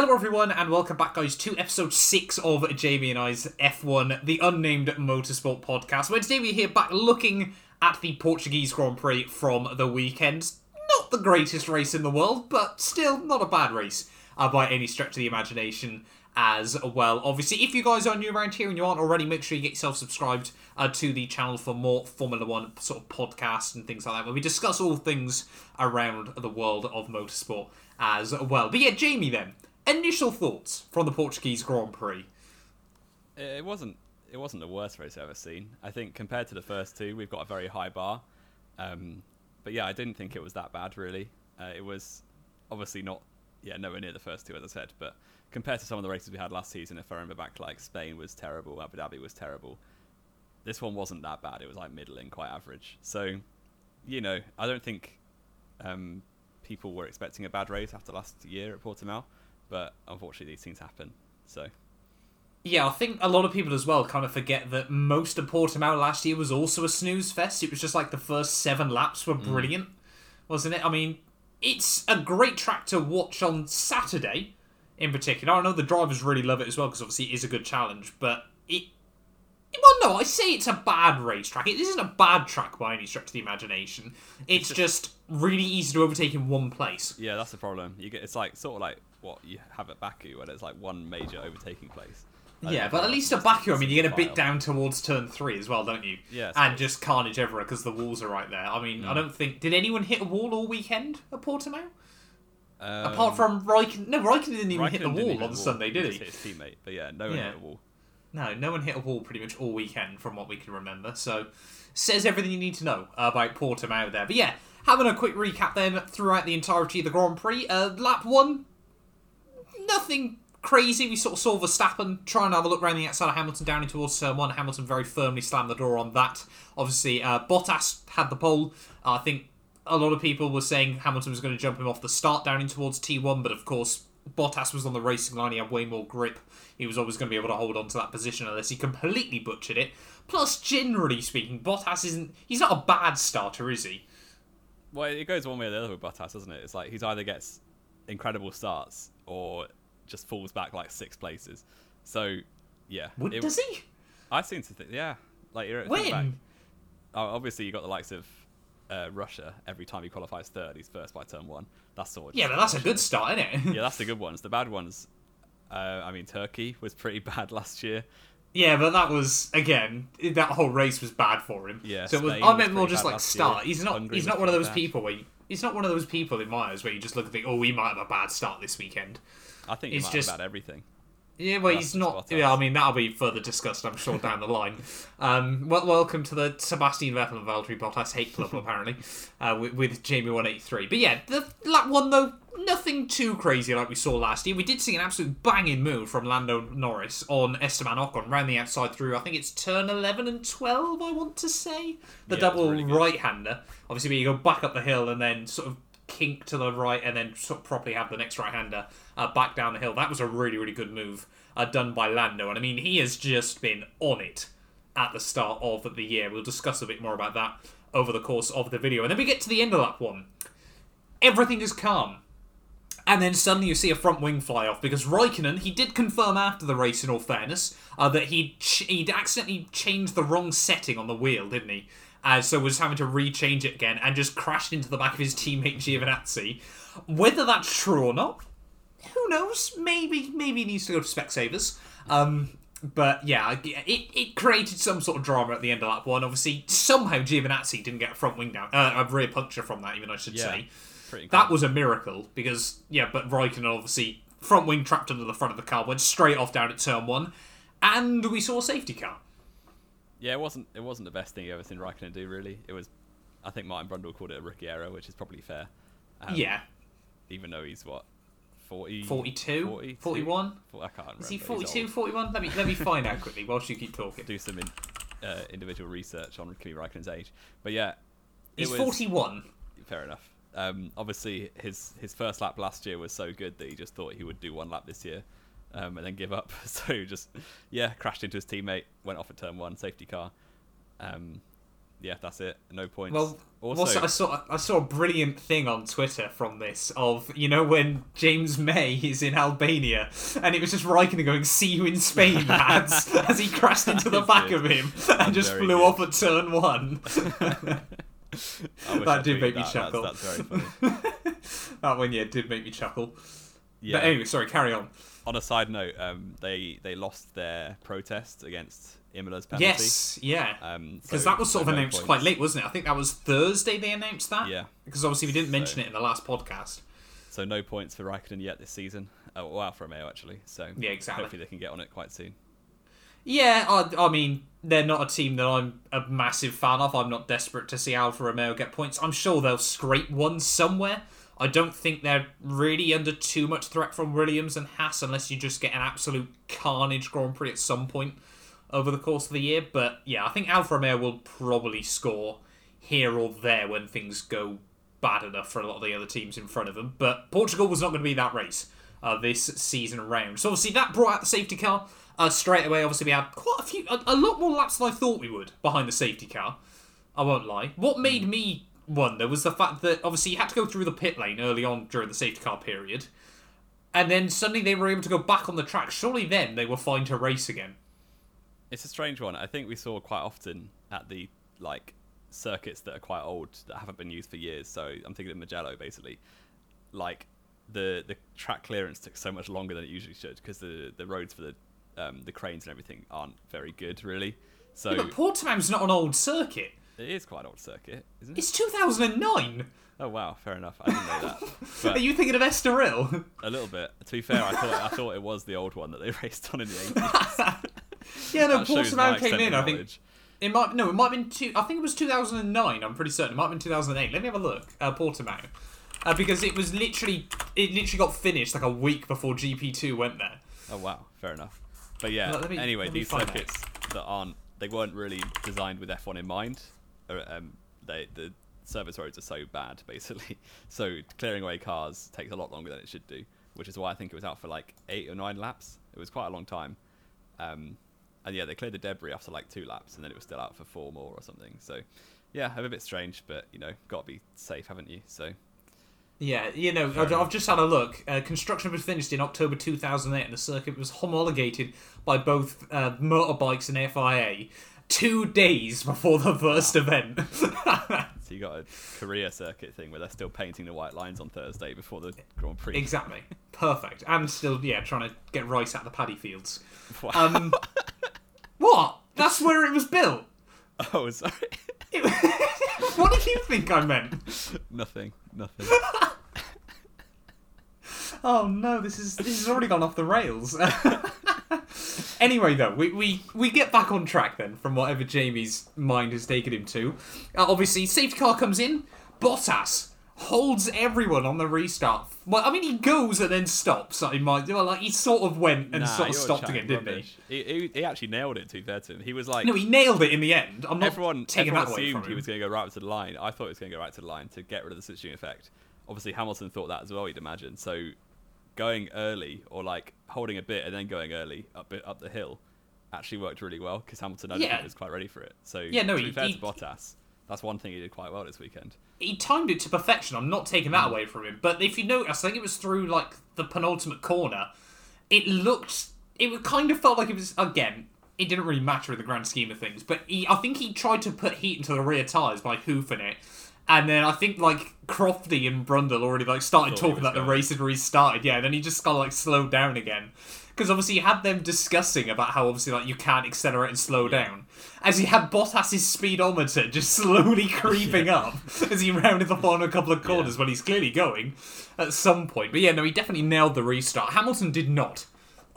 Hello, everyone, and welcome back, guys, to episode six of Jamie and I's F1, the unnamed motorsport podcast. Where today we're here back looking at the Portuguese Grand Prix from the weekend. Not the greatest race in the world, but still not a bad race uh, by any stretch of the imagination as well. Obviously, if you guys are new around here and you aren't already, make sure you get yourself subscribed uh, to the channel for more Formula One sort of podcasts and things like that, where we discuss all things around the world of motorsport as well. But yeah, Jamie, then initial thoughts from the Portuguese Grand Prix. It wasn't. It wasn't the worst race I've ever seen. I think compared to the first two, we've got a very high bar. Um, but yeah, I didn't think it was that bad really. Uh, it was obviously not, yeah, nowhere near the first two as I said. But compared to some of the races we had last season, if I remember back, like Spain was terrible, Abu Dhabi was terrible. This one wasn't that bad. It was like middling, quite average. So, you know, I don't think um, people were expecting a bad race after last year at Portimao but unfortunately these things happen. So yeah, I think a lot of people as well kind of forget that most of Portimao last year was also a snooze fest. It was just like the first seven laps were brilliant, mm. wasn't it? I mean, it's a great track to watch on Saturday, in particular. I know the drivers really love it as well because obviously it is a good challenge, but it. Well, no, I say it's a bad racetrack. It isn't a bad track by any stretch of the imagination. It's, it's just, just really easy to overtake in one place. Yeah, that's the problem. You get it's like sort of like what you have at Baku, where it's like one major overtaking place. yeah, but at least at Baku, I mean, you get a bit down towards turn three as well, don't you? Yeah. And just carnage everywhere because the walls are right there. I mean, mm. I don't think did anyone hit a wall all weekend at Portimao? Um, Apart from Raikkonen, no, Raikkonen didn't even Raikkonen hit the wall on Sunday, did he? Hit his teammate, but yeah, no one yeah. hit a wall. No, no one hit a wall pretty much all weekend, from what we can remember. So, says everything you need to know about Portimao there. But yeah, having a quick recap then throughout the entirety of the Grand Prix. Uh, lap one, nothing crazy. We sort of saw Verstappen try and have a look around the outside of Hamilton down into towards turn one. Hamilton very firmly slammed the door on that. Obviously, uh, Bottas had the pole. Uh, I think a lot of people were saying Hamilton was going to jump him off the start down in towards T1, but of course, Bottas was on the racing line. He had way more grip. He was always going to be able to hold on to that position unless he completely butchered it. Plus, generally speaking, Bottas isn't. He's not a bad starter, is he? Well, it goes one way or the other with Bottas, doesn't it? It's like he's either gets incredible starts or just falls back like six places. So yeah, what, it, does he? I've seen to think, yeah, like you're when. Back, oh, obviously you got the likes of uh, Russia. Every time he qualifies third, he's first by turn one. That's sort of yeah, but that's a good start, isn't it? yeah, that's the good ones. The bad ones. Uh, I mean, Turkey was pretty bad last year. Yeah, but that was again that whole race was bad for him. Yeah, so was, I meant more just like start. Year. He's not. Hungary he's not one of those bad. people where you, he's not one of those people in my eyes where you just look and think, oh, we might have a bad start this weekend. I think he's just about everything. Yeah, well, he's not. Yeah, I mean that'll be further discussed, I'm sure, down the line. Um, well, welcome to the Sebastian Vettel and Valtteri Bottas hate club, apparently, uh, with, with Jamie one eighty three. But yeah, the lap one though, nothing too crazy like we saw last year. We did see an absolute banging move from Lando Norris on Esteban Ocon, round the outside through. I think it's turn eleven and twelve. I want to say the yeah, double really right hander. Obviously, where you go back up the hill and then sort of kink to the right and then sort of properly have the next right hander uh, back down the hill. That was a really, really good move uh, done by Lando. And I mean, he has just been on it at the start of the year. We'll discuss a bit more about that over the course of the video. And then we get to the end of that one. Everything is calm. And then suddenly you see a front wing fly off because Raikkonen, he did confirm after the race, in all fairness, uh, that he'd, ch- he'd accidentally changed the wrong setting on the wheel, didn't he? Uh, so was having to rechange it again and just crashed into the back of his teammate Giovinazzi. Whether that's true or not, who knows? Maybe maybe he needs to go to Specsavers. Um, but yeah, it, it created some sort of drama at the end of that one. Obviously, somehow Giovinazzi didn't get a front wing down, uh, a rear puncture from that, even I should yeah, say. That was a miracle because yeah, but Raikkonen obviously front wing trapped under the front of the car went straight off down at turn one, and we saw a safety car. Yeah, it wasn't it wasn't the best thing you ever seen Raikkonen do. Really, it was. I think Martin Brundle called it a rookie error, which is probably fair. Um, yeah. Even though he's what 40, 42, 42? 41? I can't remember. Is he 42, 41? Let me let me find out quickly whilst you keep talking. Do some in, uh, individual research on Kimi Raikkonen's age. But yeah, he's was, 41. Fair enough. Um, obviously, his his first lap last year was so good that he just thought he would do one lap this year, um, and then give up. So just yeah, crashed into his teammate, went off at turn one, safety car. Um, yeah, that's it. No points. Well, also, also, I saw I saw a brilliant thing on Twitter from this of you know when James May is in Albania and it was just Raikkonen going "See you in Spain, lads" as he crashed into the back good. of him and That's just flew good. off at turn one. That I'd did make me chuckle. That's, that's very funny. that one, yeah, did make me chuckle. Yeah. But anyway, sorry, carry on. On a side note, um, they they lost their protest against Imola's penalty. Yes, yeah. Um, Because so- that was sort so of no announced points. quite late, wasn't it? I think that was Thursday they announced that. Yeah. Because obviously we didn't mention So- it in the last podcast. So no points for Raikkonen yet this season. Oh, well, Alfa Romeo actually. So Yeah, exactly. Hopefully they can get on it quite soon. Yeah, I, I mean, they're not a team that I'm a massive fan of. I'm not desperate to see Alfa Romeo get points. I'm sure they'll scrape one somewhere. I don't think they're really under too much threat from Williams and Haas unless you just get an absolute carnage Grand Prix at some point over the course of the year. But yeah, I think Alfa Romeo will probably score here or there when things go bad enough for a lot of the other teams in front of them. But Portugal was not going to be that race uh, this season round. So obviously that brought out the safety car. Uh, straight away, obviously we had quite a few, a, a lot more laps than I thought we would behind the safety car. I won't lie. What made me wonder was the fact that obviously you had to go through the pit lane early on during the safety car period, and then suddenly they were able to go back on the track. Surely then they were fine to race again. It's a strange one. I think we saw quite often at the like circuits that are quite old that haven't been used for years. So I'm thinking of Mugello basically. Like the the track clearance took so much longer than it usually should because the the roads for the um, the cranes and everything aren't very good really. So But Portimao's not an old circuit. it is quite an old circuit, isn't it? It's 2009. Oh wow, fair enough. I didn't know that. Are you thinking of Estoril? a little bit. To be fair, I thought I thought it was the old one that they raced on in the 80s. yeah, no, That my Portimao came in. I think it might no, it might have been two. I think it was 2009. I'm pretty certain it might have been 2008. Let me have a look. Uh, Portimao, uh, because it was literally it literally got finished like a week before GP2 went there. Oh wow, fair enough. But yeah, let me- anyway, these circuits that aren't they weren't really designed with F1 in mind. Or, um, they the service roads are so bad basically. So clearing away cars takes a lot longer than it should do, which is why I think it was out for like eight or nine laps. It was quite a long time. Um, and yeah, they cleared the debris after like two laps, and then it was still out for four more or something. So yeah, a bit strange, but you know, got to be safe, haven't you? So Yeah, you know, I've, I've just had a look. Uh, construction was finished in October 2008, and the circuit was homologated by both uh, motorbikes and FIA two days before the first event. So you got a Korea circuit thing where they're still painting the white lines on Thursday before the Grand Prix. exactly. Perfect. And still, yeah, trying to get rice out of the paddy fields. Wow. Um, what? That's where it was built. oh, sorry. what did you think I meant? nothing. Nothing. Oh no, this is this has already gone off the rails. Anyway, though, we, we we get back on track then from whatever Jamie's mind has taken him to. Uh, obviously, safety car comes in. Bottas holds everyone on the restart. Well, I mean, he goes and then stops. In my well, like he sort of went and Nah, sort of stopped again, didn't rubbish. he? He, he actually nailed it. To be fair to him, he was like? No, he nailed it in the end. I'm not everyone. taking everyone that away assumed he was going to go right up to the line. I thought he was going to go right to the line to get rid of the switching effect. Obviously, Hamilton thought that as well. You'd imagine. So going early or like holding a bit and then going early up up the hill actually worked really well because Hamilton I Yeah. think was quite ready for it. So Yeah, no, to he- be fair he- to Bottas, that's one thing he did quite well this weekend. he timed it to perfection. I'm not taking that away from him. But if you notice, I think it was through like the penultimate corner. It looked, it kind of felt like it was again. It didn't really matter in the grand scheme of things, but he, I think he tried to put heat into the rear tires by hoofing it, and then I think like Crofty and Brundle already like started Thought talking was that the going. race had restarted. Yeah, and then he just kind of like slowed down again. Because obviously you had them discussing about how obviously like you can't accelerate and slow down, as he had Bottas's speedometer just slowly creeping up as he rounded the final couple of corners when he's clearly going at some point. But yeah, no, he definitely nailed the restart. Hamilton did not.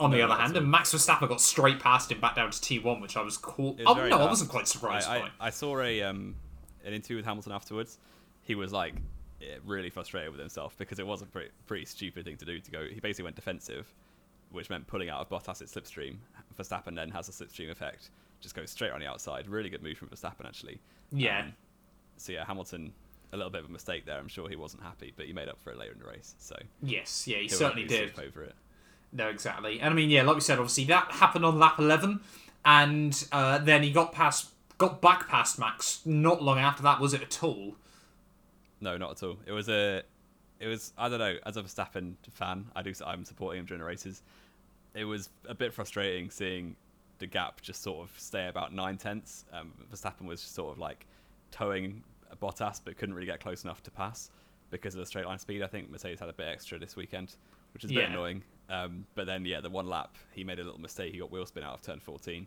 On the other hand, and Max Verstappen got straight past him back down to T1, which I was cool. Oh no, I wasn't quite surprised I, by. I, I saw a um, an interview with Hamilton afterwards. He was like eh, really frustrated with himself because it was a pretty, pretty stupid thing to do. To go, he basically went defensive, which meant pulling out of Bottas' at slipstream. Verstappen then has a slipstream effect, just goes straight on the outside. Really good move from Verstappen actually. Yeah. Um, so yeah, Hamilton a little bit of a mistake there. I'm sure he wasn't happy, but he made up for it later in the race. So Yes, yeah, he certainly did. over it. No, exactly. And I mean, yeah, like we said, obviously that happened on lap 11, and uh, then he got past got back past Max not long after that, was it at all? No, not at all. It was a, it was I don't know. As a Verstappen fan, I do. I'm supporting him during the races. It was a bit frustrating seeing the gap just sort of stay about nine tenths. Um, Verstappen was sort of like towing a Bottas, but couldn't really get close enough to pass because of the straight line speed. I think Mercedes had a bit extra this weekend, which is a bit Yeah. annoying. Um, but then, yeah, the one lap he made a little mistake. He got wheel spin out of turn 14,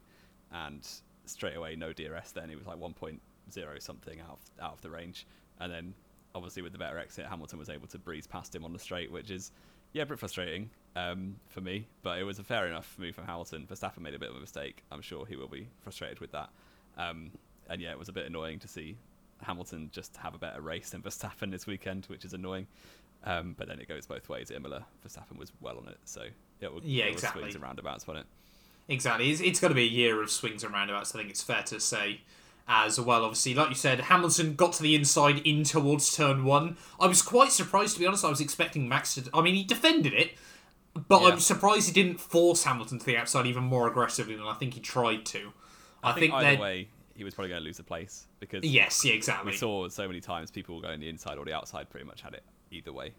and straight away no DRS. Then he was like 1.0 something out of, out of the range, and then obviously with the better exit, Hamilton was able to breeze past him on the straight, which is yeah, a bit frustrating um, for me. But it was a fair enough move from Hamilton. Verstappen made a bit of a mistake. I'm sure he will be frustrated with that. Um, and yeah, it was a bit annoying to see Hamilton just have a better race than Verstappen this weekend, which is annoying. Um, but then it goes both ways. Imola, Verstappen was well on it, so it will Yeah, it was exactly. swings and roundabouts, wasn't it? Exactly. It's, it's going to be a year of swings and roundabouts, I think it's fair to say. As well, obviously, like you said, Hamilton got to the inside in towards turn one. I was quite surprised, to be honest. I was expecting Max to. I mean, he defended it, but Yeah. I'm surprised he didn't force Hamilton to the outside even more aggressively than I think he tried to. I, I think, either that- way, he was probably going to lose the place because Yes, yeah, exactly. we saw so many times people going the inside or the outside pretty much had it either way.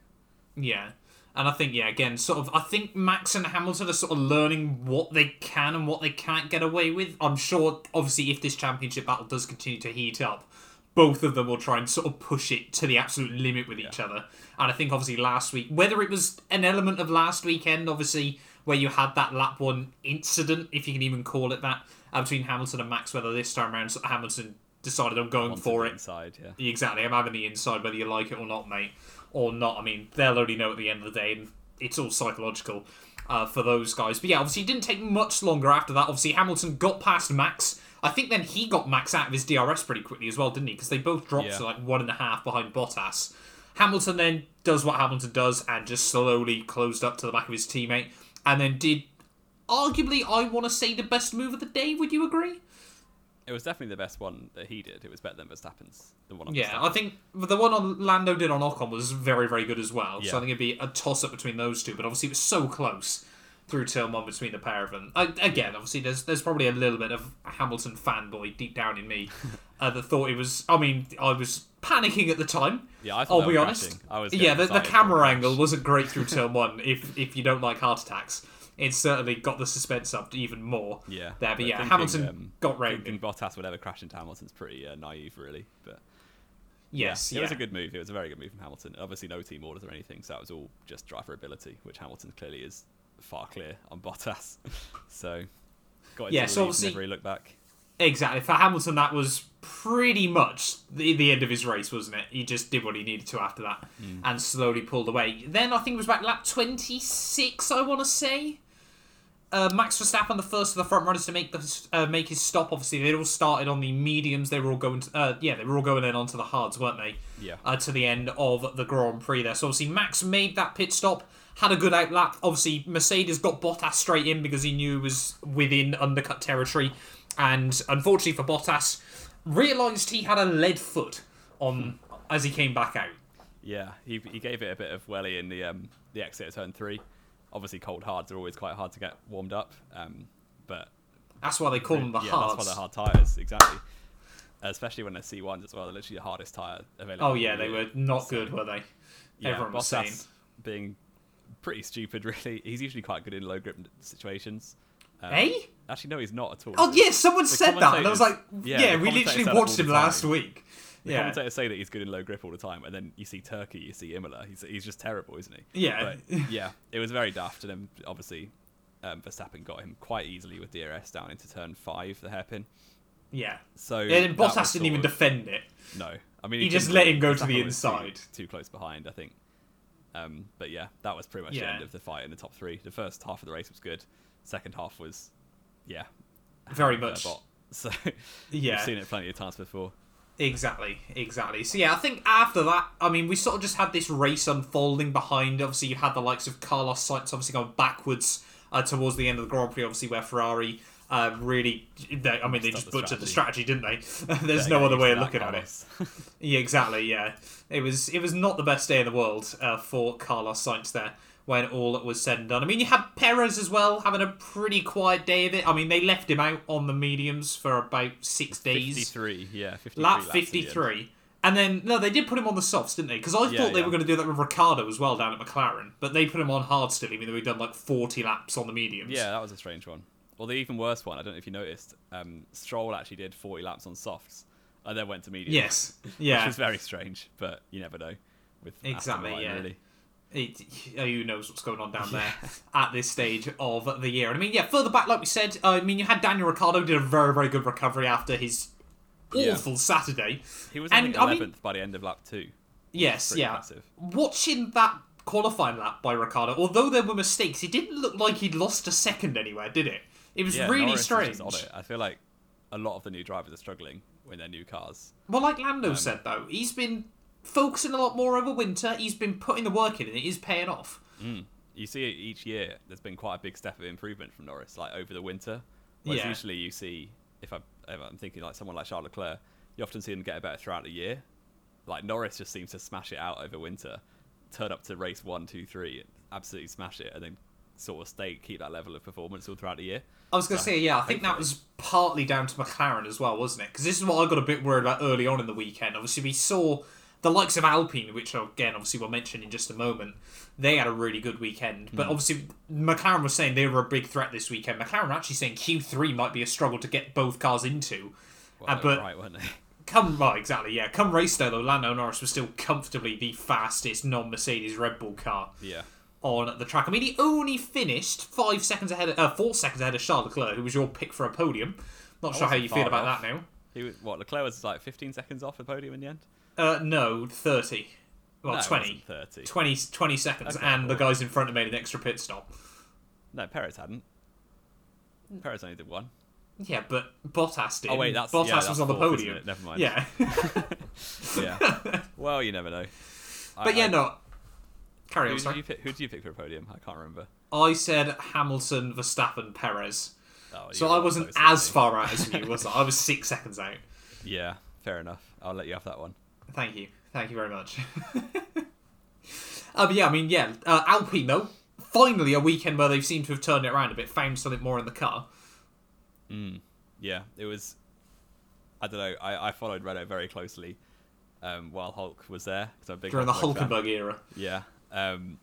Yeah. And I think, yeah, again, sort of, I think Max and Hamilton are sort of learning what they can and what they can't get away with. I'm sure, obviously, if this championship battle does continue to heat up, both of them will try and sort of push it to the absolute limit with each other. And I think, obviously, last week, whether it was an element of last weekend, obviously, where you had that lap one incident, if you can even call it that, uh, between Hamilton and Max, whether this time around Hamilton decided I'm going Wanted for it. inside, yeah. Exactly. I'm having the inside, whether you like it or not, mate, or not. I mean, they'll only know at the end of the day, and it's all psychological uh, for those guys. But yeah, obviously, it didn't take much longer after that. Obviously, Hamilton got past Max. I think then he got Max out of his DRS pretty quickly as well, didn't he? Because they both dropped Yeah. to like one and a half behind Bottas. Hamilton then does what Hamilton does and just slowly closed up to the back of his teammate, and then did arguably, I want to say, the best move of the day. Would you agree? It was definitely the best one that he did. It was better than Verstappen's. The one on Yeah, Verstappen. I think the one on Lando did on Ocon was very, very good as well. So I think it'd be a toss up between those two. But obviously, it was so close through turn one between the pair of them. I, again, obviously, there's there's probably a little bit of Hamilton fanboy deep down in me uh, that thought it was. I mean, I was panicking at the time. Yeah, I thought I'll be honest. I was yeah, the, the camera angle wasn't great through turn one. If if you don't like heart attacks, it certainly got the suspense up even more. Yeah, there. But, yeah, thinking, Hamilton um, got round. Thinking Bottas would ever crash into Hamilton's pretty uh, naive, really. But Yes, it yeah. was a good move. It was a very good move from Hamilton. Obviously, no team orders or anything, so that was all just driver ability, which Hamilton clearly is far clear on Bottas. so got Yeah, so obviously- never really looked back. Exactly. For Hamilton, that was pretty much the, the end of his race, wasn't it? He just did what he needed to after that and slowly pulled away. Then I think it was about lap 26, I want to say. Uh, Max Verstappen, the first of the front runners to make the, uh, make his stop. Obviously, they all started on the mediums. They were all going. To, uh, yeah, they were all going in onto the hards, weren't they? Yeah. Uh, to the end of the Grand Prix there. So obviously, Max made that pit stop, had a good out lap. Obviously, Mercedes got Bottas straight in because he knew he was within undercut territory, and unfortunately for Bottas, realised he had a lead foot on as he came back out. Yeah, he, he gave it a bit of welly in the um, the exit at turn three. Obviously, cold hards are always quite hard to get warmed up, um, but That's why they call them the yeah, hards. that's why they're hard tires, exactly. Especially when they're C1s as well. They're literally the hardest tire available. Oh yeah, they were not good, were they? Yeah, Everyone was saying. Being pretty stupid, really. He's usually quite good in low grip situations. Um, Eh? Actually, no, he's not at all. Oh yeah, someone The said that, and I was like, yeah, yeah, we literally watched him last week. The Yeah, commentators say that he's good in low grip all the time, and then you see Turkey, you see Imola. He's, he's just terrible, isn't he? Yeah. But, yeah, it was very daft, and then obviously um, Verstappen got him quite easily with DRS down into turn five, the hairpin. yeah. So And then that Bottas didn't even of- defend it. No, I mean He just let him go to the was too- inside. Too, close behind, I think. Um, but yeah, that was pretty much the end of the fight in the top three. The first half of the race was good. Second half was, yeah, Very much. So Yeah. we've seen it plenty of times before. Exactly, exactly. So yeah, I think after that, I mean, we sort of just had this race unfolding behind. Obviously, you had the likes of Carlos Sainz obviously going backwards uh, towards the end of the Grand Prix. Obviously, where Ferrari uh, really, they, I mean, they just the butchered the strategy. strategy, didn't they? There's Yeah, no other way of looking at it. Yeah, exactly. Yeah, it was it was not the best day in the world uh, for Carlos Sainz there when all that was said and done. I mean, you had Perez as well having a pretty quiet day of it. I mean, they left him out on the mediums for about six days. 53, yeah, 53 Lap laps in the 53. And then, no, they did put him on the softs, didn't they? Because I Yeah, thought they yeah. were going to do that with Ricciardo as well down at McLaren. But they put him on hard still, even though he'd done like 40 laps on the mediums. Yeah, that was a strange one. Or the even worse one, I don't know if you noticed, um, Stroll actually did 40 laps on softs and then went to mediums. Yes. Which Yeah. was very strange, but you never know. With Exactly, Martin, yeah. Really. It, who knows what's going on down there at this stage of the year. And I mean, yeah, further back, like we said, uh, I mean, you had Daniel Ricciardo did a very, very good recovery after his Yeah. awful Saturday. He was, I And, think, I mean- 11th by the end of lap two. Yes, yeah. impressive. Watching that qualifying lap by Ricciardo, although there were mistakes, it didn't look like he'd lost a second anywhere, did it? It was Yeah, really Norris strange. just on it. I feel like a lot of the new drivers are struggling with their new cars. Well, like Um, Lando said, though, he's been focusing a lot more over winter. He's been putting the work in, and it is paying off. Mm. You see each year, there's been quite a big step of improvement from Norris, like over the winter. Whereas Yeah. usually you see, if, I, I'm thinking like someone like Charles Leclerc, you often see him get better throughout the year. Like Norris just seems to smash it out over winter, turn up to race one, two, three, absolutely smash it, and then sort of stay keep that level of performance all throughout the year. I was going to So, say, yeah, I think that was partly down to McLaren as well, wasn't it? Because this is what I got a bit worried about early on in the weekend. Obviously, we saw the likes of Alpine, which again, obviously, we'll mention in just a moment. They had a really good weekend, but obviously, McLaren was saying they were a big threat this weekend. McLaren actually saying Q3 might be a struggle to get both cars into. Well, Uh, they were but- right, weren't they? Come right, exactly, yeah. Come race day though, Lando Norris was still comfortably the fastest non-Mercedes Red Bull car Yeah. on the track. I mean, he only finished five seconds ahead, of, uh, four seconds ahead of Charles Leclerc, who was your pick for a podium. Not sure how you feel about off. that now. He was, what Leclerc was like 15 seconds off the podium in the end. Uh, no, 30. Well, No, 20. 30. 20, 20 seconds, Okay, and the guys in front have made an extra pit stop. No, Perez hadn't. Perez only did one. Yeah, but Bottas did. Oh wait, that's Bottas yeah, that's was on the fourth, podium. Never mind. Yeah. yeah. Well, you never know. but yeah, I, no. Carry Who on, sorry. pick? Who did you pick for a podium? I can't remember. I said Hamilton, Verstappen, Perez. Oh, So I wasn't as far out as you, was I? I was six seconds out. Yeah, fair enough. I'll let you have that one. Thank you. Thank you very much. uh, but yeah, I mean, yeah. Uh, Alpine, though, finally a weekend where they've seemed to have turned it around a bit, found something more in the car. Yeah, it was. I don't know. I, I followed Renault very closely um, while Hulk was there. I'm big During the Hulkenberg fan. Hulkenberg era. Yeah. Um,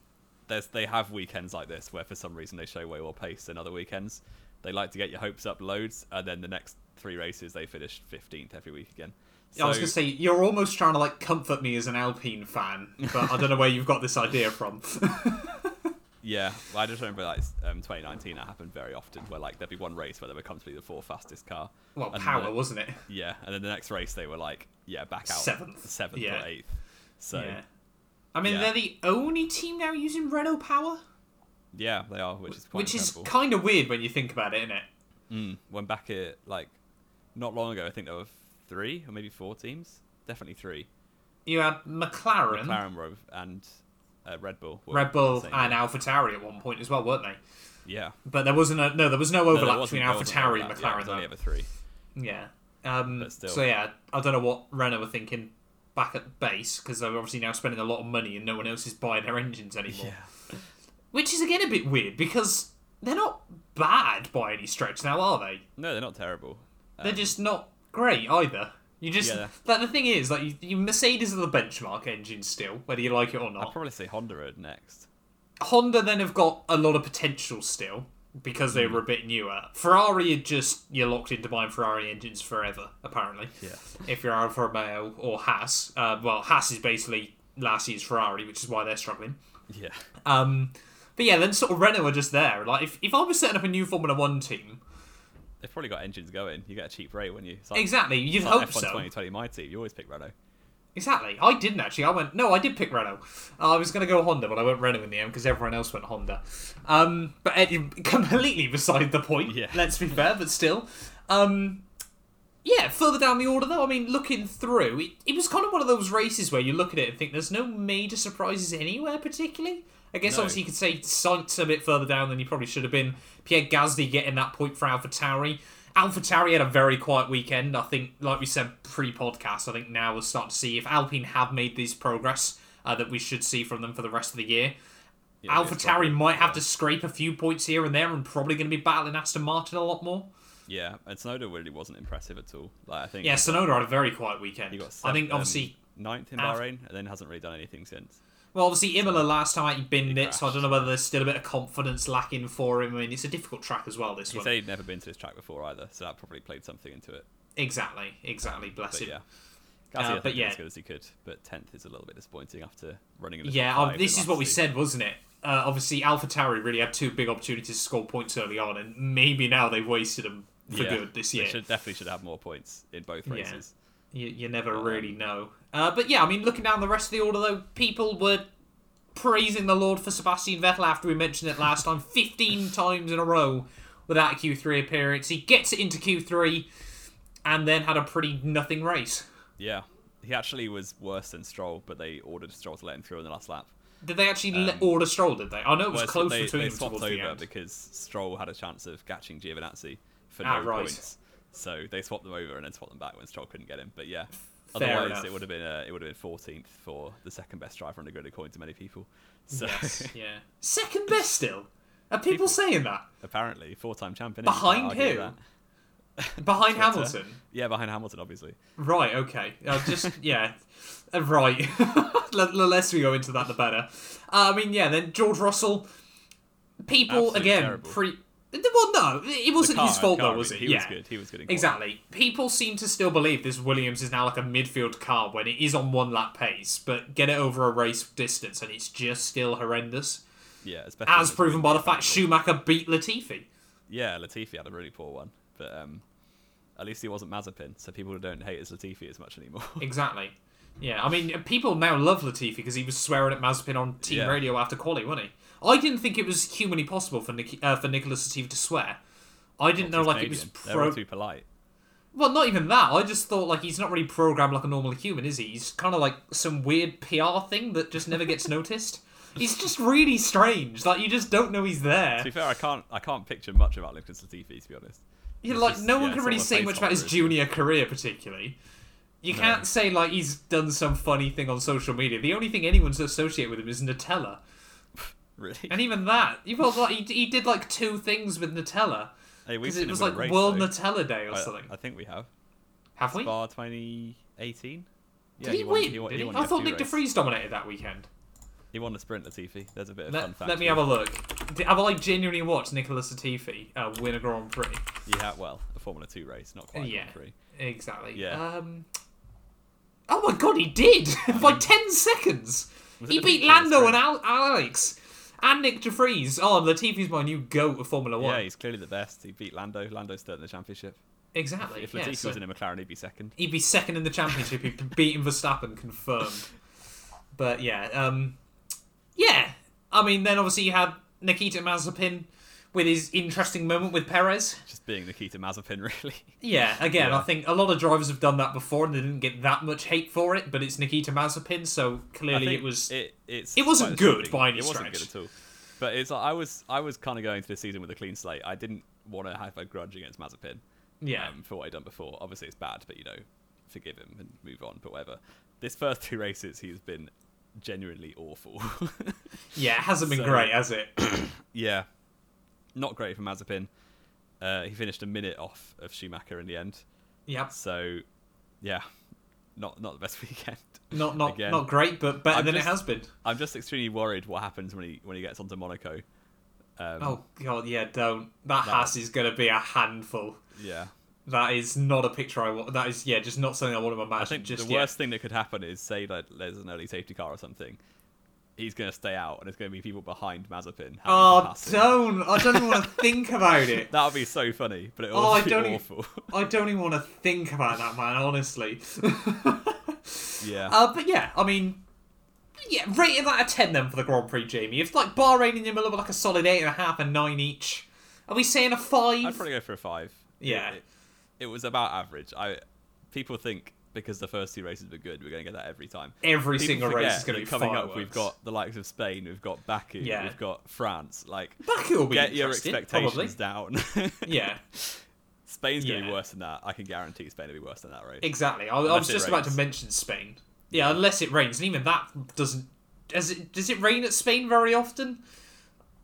there's they have weekends like this where for some reason they show way more pace than other weekends. They like to get your hopes up loads, and then the next three races they finish 15th every week again. I was going to say, you're almost trying to, like, comfort me as an Alpine fan, but I don't know where you've got this idea from. Yeah, well, I just remember like um, 2019 that happened very often, where like there'd be one race where they were comfortably the fourth fastest car. well, and power, then- wasn't it? Yeah, and then the next race they were like, yeah, back out Seventh. seventh Yeah. or eighth. So yeah. I mean, Yeah. they're the only team now using Renault power, Yeah, they are, which is quite which is kind of weird when you think about it, isn't it? Mm, when back at like not long ago, I think there were three or maybe four teams, definitely three. You had McLaren, McLaren were, and uh, Red Bull. Red Bull, and. AlphaTauri at one point as well, weren't they? yeah, But there wasn't a no. There was no No, overlap wasn't- between AlphaTauri and overlap. Yeah, it McLaren. was only ever three. Yeah. Um. So yeah, I don't know what Renault were thinking back at base because they're obviously now spending a lot of money and no one else is buying their engines anymore. Yeah. Which is again a bit weird because they're not bad by any stretch now, are they? No, they're not terrible. They're Um, just not great either. You just Yeah. the thing is like you, you Mercedes are the benchmark engine still, whether you like it or not. I'd probably say Honda next. Honda then have got a lot of potential still because they were a bit newer. Ferrari are just you're locked into buying Ferrari engines forever, apparently. Yeah. If you're Alfa Romeo or Haas, uh, well, Haas is basically last year's Ferrari, which is why they're struggling. Yeah. Um, but yeah, then sort of Renault are just there. Like if, if I was setting up a new Formula One team, They've probably got engines going. You get a cheap rate when you. Like, exactly, you'd like hope F1 so. 2020, my team. You always pick Renault. Exactly. I didn't actually. I went no. I did pick Renault. Uh, I was going to go Honda, but I went Renault in the end because everyone else went Honda. Um, but uh, completely beside the point. Yeah. Let's be fair, but still. Um, yeah. Further down the order, though, I mean, looking through, it, it was kind of one of those races where you look at it and think there's no major surprises anywhere particularly. I guess No. obviously you could say Sainz a bit further down than he probably should have been. Pierre Gasly getting that point for AlphaTauri. AlphaTauri had a very quiet weekend. I think, like we said pre-podcast, I think now we'll start to see if Alpine have made this progress uh, that we should see from them for the rest of the year. Yeah, Alpha it's Tauri probably- might have to scrape a few points here and there, and probably going to be battling Aston Martin a lot more. Yeah, and Tsunoda really wasn't impressive at all. Like I think Yeah, Tsunoda had a very quiet weekend. he got I seven- think um, obviously, ninth in Bahrain, and then hasn't really done anything since. Well, obviously Imola last time he'd been in it, so I don't know whether there's still a bit of confidence lacking for him. I mean, it's a difficult track as well. This He one, said he'd never been to this track before either, so that probably played something into it. exactly, exactly. Bless But him. yeah, Uh, Gasly, but yeah. as good as he could, but tenth is a little bit disappointing after running top Yeah, in this is what we season. said, wasn't it? Uh, obviously, Alpha Tauri really had two big opportunities to score points early on, and maybe now they've wasted them for Yeah, good this year. they should definitely should have more points in both Yeah. You, you never Um, really know. Uh, but yeah, I mean, looking down the rest of the order, though, people were praising the Lord for Sebastian Vettel after we mentioned it last time 15 times in a row without a Q3 appearance. He gets it into Q3 and then had a pretty nothing race. Yeah, he actually was worse than Stroll, but they ordered Stroll to let him through in the last lap. Did they actually let Um, order Stroll, did they? I know it was Well, close they, between they them towards the end. because Stroll had a chance of catching Giovinazzi for Ah, no right. points. So they swapped them over and then swapped them back when Stroll couldn't get him. But yeah, Fair otherwise enough. it would have been uh, it would have been 14th for the second best driver on the grid according to many people. So Yes, yeah. Second best still? Are people, saying that? apparently four-time champion. Behind who? Behind. Hamilton? Yeah, behind Hamilton, obviously. Right, okay. Uh, just, yeah. Uh, right. the, the less we go into that, the better. Uh, I mean, yeah, then George Russell. People, Absolutely again, terrible. pre. Well, no, it wasn't The his fault, car though, was it? He yeah. was good. He was good. Exactly. People seem to still believe this Williams is now like a midfield car when it is on one lap pace, but get it over a race distance and it's just still horrendous. Yeah, especially As proven by the fact Schumacher beat Latifi. Yeah, Latifi had a really poor one, but um, at least he wasn't Mazepin, so people don't hate his Latifi as much anymore. Exactly. Yeah, I mean, people now love Latifi because he was swearing at Mazepin on team Yeah. radio after quali, wasn't he? I didn't think it was humanly possible for Nik- uh, for Nicholas Latifi to swear. I didn't know He's like it was Canadian. Pro. too polite. Well, not even that. I just thought like he's not really programmed like a normal human, is he? He's kind of like some weird PR thing that just never gets noticed. He's just really strange. Like you just don't know he's there. To be fair, I can't I can't picture much about Lucas Latifi to be honest. Yeah, like just- no one yeah, can really say much about his junior career, particularly. You No. can't say like he's done some funny thing on social media. The only thing anyone's associated with him is Nutella, Really? and even that, you well, like, he, he did like two things with Nutella hey, we've it was like race, World though. Nutella Day or I, something. I think we have. Have we? Spa 2018. Yeah, Did he, won, win? He won, did he he? won I thought F2 Nick race. DeFries dominated that weekend. He won the sprint Latifi. There's a bit of fun fact. let me have a look. Have I genuinely watched Nicholas Latifi uh, win a Grand Prix? Yeah, well, a Formula 2 race, not quite a Yeah. Grand Prix. Exactly. Yeah. Um, oh my god, he did by ten seconds. He beat Beach or the Lando and? Al- Alex and Nyck De DeFries. Oh, Latifi's my new goat of Formula One. Yeah, he's clearly the best. He beat Lando. Lando's third in the championship. exactly. If yeah, Latifi so was in a McLaren, he'd be second. he'd be second in the championship. He'd be beating Verstappen, confirmed. But yeah, um, yeah. I mean, then obviously you had Nikita Mazepin with his interesting moment with Perez. Just being Nikita Mazepin, really. Yeah, again, Yeah. I think a lot of drivers have done that before and they didn't get that much hate for it, but it's Nikita Mazepin, so clearly it was. It, it's it wasn't good by any It wasn't good at all. But it's like I was I was kind of going through the season with a clean slate. I didn't want to have a grudge against Mazepin yeah. um, for what he'd done before. Obviously, it's bad, but you know, forgive him and move on. But whatever. This first two races, he's been genuinely awful. yeah, it hasn't been So- great, has it? yeah, not great for Mazepin. Uh, he finished a minute off of Schumacher in the end. yep. So, yeah, not not the best weekend. Not not Again. not great, but better I'm than just- it has been. I'm just extremely worried what happens when he when he gets onto Monaco. Um, Oh god, yeah, don't. That No. Haas is going to be a handful. yeah. That is not a picture I want. That is, yeah, just not something I want to imagine. I think just the yet. worst thing that could happen is say that there's an early safety car or something. He's going to stay out, and there's going to be people behind Mazepin. Oh, don't! I don't even want to think about it. That would be so funny, but it would Oh, I don't awful. I don't even want to think about that, man. Honestly. yeah. Uh, but yeah, I mean, yeah, rating that a ten then for the Grand Prix, Jamie. If like Bahrain and Imola were like a solid eight and a half and nine each, are we saying a five? I'd probably go for a five. Yeah. It, it, was about average. I people think because the first two races were good, we're going to get that every time. Every People single race is going to be coming fireworks. up. We've got the likes of Spain, we've got Baku, Yeah. we've got France. Like, Baku will be get your expectations down. Yeah, Spain's going to be worse than that. I can guarantee Spain will be worse than that race. exactly. I, I was just about to mention Spain. Yeah, unless it rains, and even that doesn't Does it does it rain at Spain very often?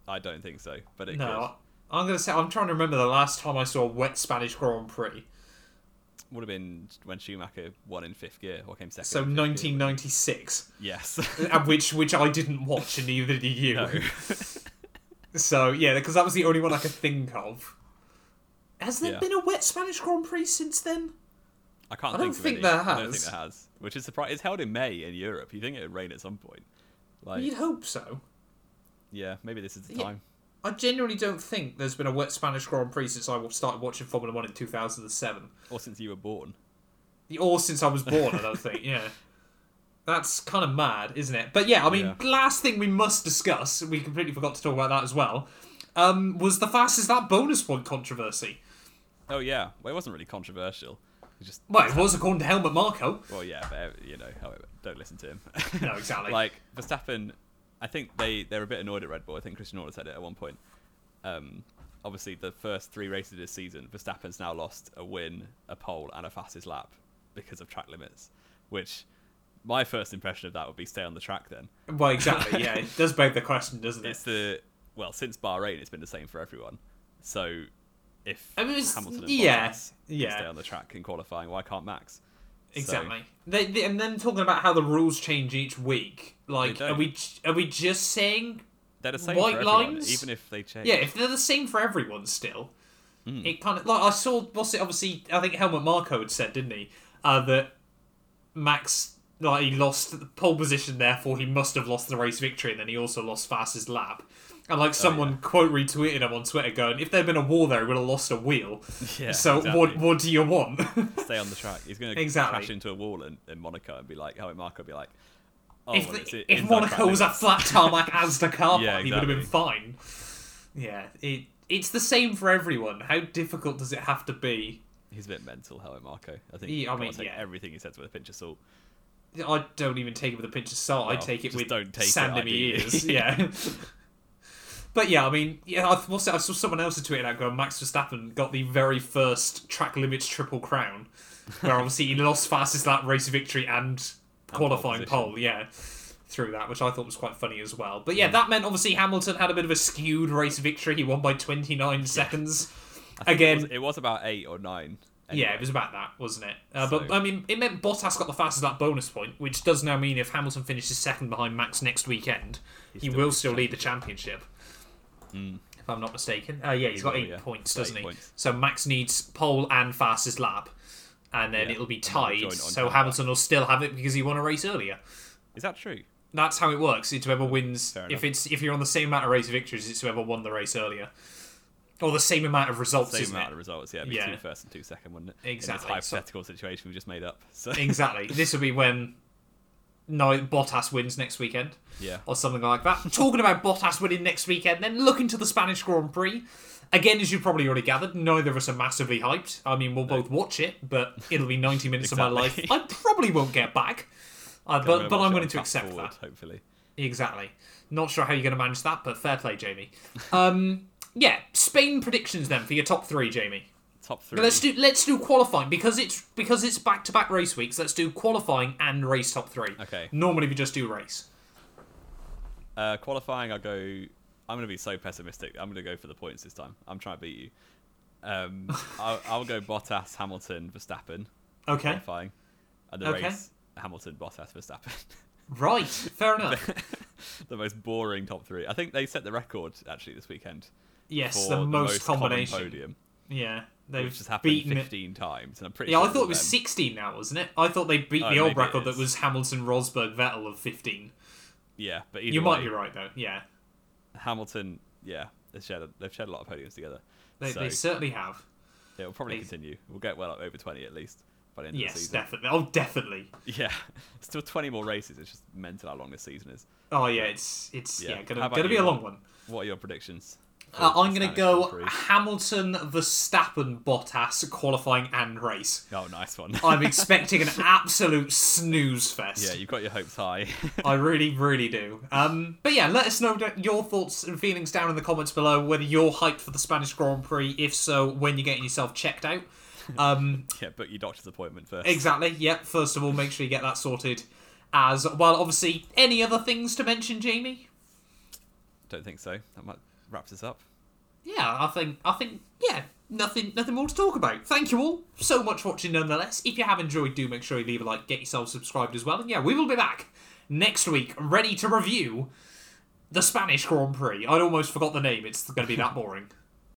I don't think so, but it No, I'm gonna say I'm trying to remember the last time I saw a wet Spanish Grand Prix. Would have been when Schumacher won in fifth gear or came second. So in fifth gear. 1996, Yes. which which I didn't watch, and neither did you. no. So yeah, because that was the only one I could think of. Has there Yeah. been a wet Spanish Grand Prix since then? I can't I don't think of think any. there I don't think has. there has. Which is surprising. It's held in May in Europe. You think it would rain at some point? Like, You'd hope so. yeah, maybe this is the Yeah. time. I genuinely don't think there's been a wet Spanish Grand Prix since I started watching Formula One in 2007. Or since you were born. Or since I was born, I don't think. Yeah. That's kind of mad, isn't it? But yeah, I mean, Yeah. last thing we must discuss, we completely forgot to talk about that as well, um, was the fastest that bonus point controversy. Oh yeah. Well, it wasn't really controversial. It just Well, it was according to Helmut Marko. well, yeah, but you know, however, don't listen to him. No, exactly. like Verstappen, I think they they're a bit annoyed at Red Bull. I think Christian Horner said it at one point. Um, obviously, the first three races this season, Verstappen's now lost a win, a pole, and a fastest lap because of track limits. Which my first impression of that would be stay on the track. Then Well, exactly. Yeah, it does beg the question, doesn't it? it's the well since Bahrain, it's been the same for everyone. So if I mean, Hamilton and yeah, Bottas yeah. stay on the track in qualifying, why can't Max? So- Exactly. They, they, and then talking about how the rules change each week. Like, are we are we just saying they're the same White lines? even if they change. Yeah, if they're the same for everyone still, Hmm. it kind of like I saw. What's it? Obviously, I think Helmut Marko had said, didn't he, uh, that Max like he lost the pole position, therefore he must have lost the race victory, and then he also lost fastest lap. And like oh, someone quote retweeted him on Twitter, going, "If there'd been a war there, he would have lost a wheel." Yeah, so exactly. what what do you want? stay on the track. He's going to Exactly. crash into a wall in, in Monaco and be like, oh, how Marko be like, oh, if well, the- if Monaco was a limits." flat tarmac Asda car park, Yeah, he would have been fine. Yeah, it it's the same for everyone. How difficult does it have to be? He's a bit mental, Helmut Marko. I think Yeah, I mean, take yeah. everything he says with a pinch of salt. I don't even take it with a pinch of salt. I take it with don't take sand it, in my ears. Yeah. but yeah, I mean, yeah, I, what's it, I saw someone else tweeted out going, Max Verstappen got the very first track limits triple crown, where obviously he lost fastest lap race victory and qualifying position. pole. Yeah. Through that, which I thought was quite funny as well. But yeah, hmm. that meant obviously Hamilton had a bit of a skewed race victory. He won by 29 seconds. Again, it was, it was about eight or nine. Yeah, it was about that, wasn't it? Uh, but I mean, it meant Bottas got the fastest lap bonus point, which does now mean if Hamilton finishes second behind Max next weekend, he will still lead the championship. If I'm not mistaken. Uh, yeah, he's He got will, eight yeah. points, doesn't eight he? points. So Max needs pole and fastest lap, and then Yeah, it'll be tied. So. Hamilton will still have it because he won a race earlier. Is that true? That's how it works. It's whoever wins. If it's if you're on the same amount of race victories, it's whoever won the race earlier, or the same amount of results. Same amount it? of results, yeah. It'd be Yeah. two first and two second, wouldn't it? Exactly, In this so- hypothetical situation we just made up. So Exactly. this will be when no Bottas wins next weekend. yeah. or something like that. Talking about Bottas winning next weekend, then looking to the Spanish Grand Prix. Again, as you've probably already gathered, neither of us are massively hyped. I mean, we'll both watch it, but it'll be 90 minutes of my life. I probably won't get back. Uh, but but I'm willing to accept forward, that. Hopefully. Exactly. Not sure how you're going to manage that, but fair play, Jamie. Um, yeah, Spain predictions then for your top three, Jamie. Top three. Let's do let's do qualifying because it's because it's back to back race weeks. Let's do qualifying and race top three. Okay. Normally we just do race. Uh, qualifying, I'll go. I'm going to be so pessimistic. I'm going to go for the points this time. I'm trying to beat you. Um, I'll, I'll go Bottas, Hamilton, Verstappen. Okay. Qualifying. And the Okay. race, Hamilton, Bottas, Verstappen. Right. Fair enough. the most boring top three. I think they set the record actually this weekend. Yes, for the most, common combination. podium, Yeah, they've which has happened beaten it. 15 times, and I'm pretty. Yeah, sure I thought it was them. 16 now, wasn't it? I thought they beat Oh, the old record that was Hamilton, Rosberg, Vettel of 15. Yeah, but You might be right though. Yeah, Hamilton. Yeah, they've shared a, they've shared a lot of podiums together. they, so they certainly have. it will probably they- continue. We'll get well over 20 at least by the end of the Yes, season. definitely. Oh, definitely. Yeah, still 20 more races. It's just mental how long this season is. Oh yeah, it's it's yeah, Yeah. Gonna gonna be a long one. What are your predictions? Uh, I'm gonna go Grand Prix? Hamilton, Verstappen, Bottas qualifying and race. Oh, nice one. I'm expecting an absolute snooze fest. yeah, you've got your hopes high. I really, really do. Um, but yeah, let us know your thoughts and feelings down in the comments below. Whether you're hyped for the Spanish Grand Prix, if so, when you're getting yourself checked out. Um, yeah, book your doctor's appointment first. exactly. Yep. First of all, make sure you get that sorted. as well. Obviously, any other things to mention, Jamie? Don't think so. That might wraps us up. Yeah, I think I think yeah, nothing nothing more to talk about. Thank you all so much for watching nonetheless. If you have enjoyed, do make sure you leave a like, get yourself subscribed as well. And yeah, we will be back next week ready to review the Spanish Grand Prix. I'd almost forgot the name. It's going to be that boring.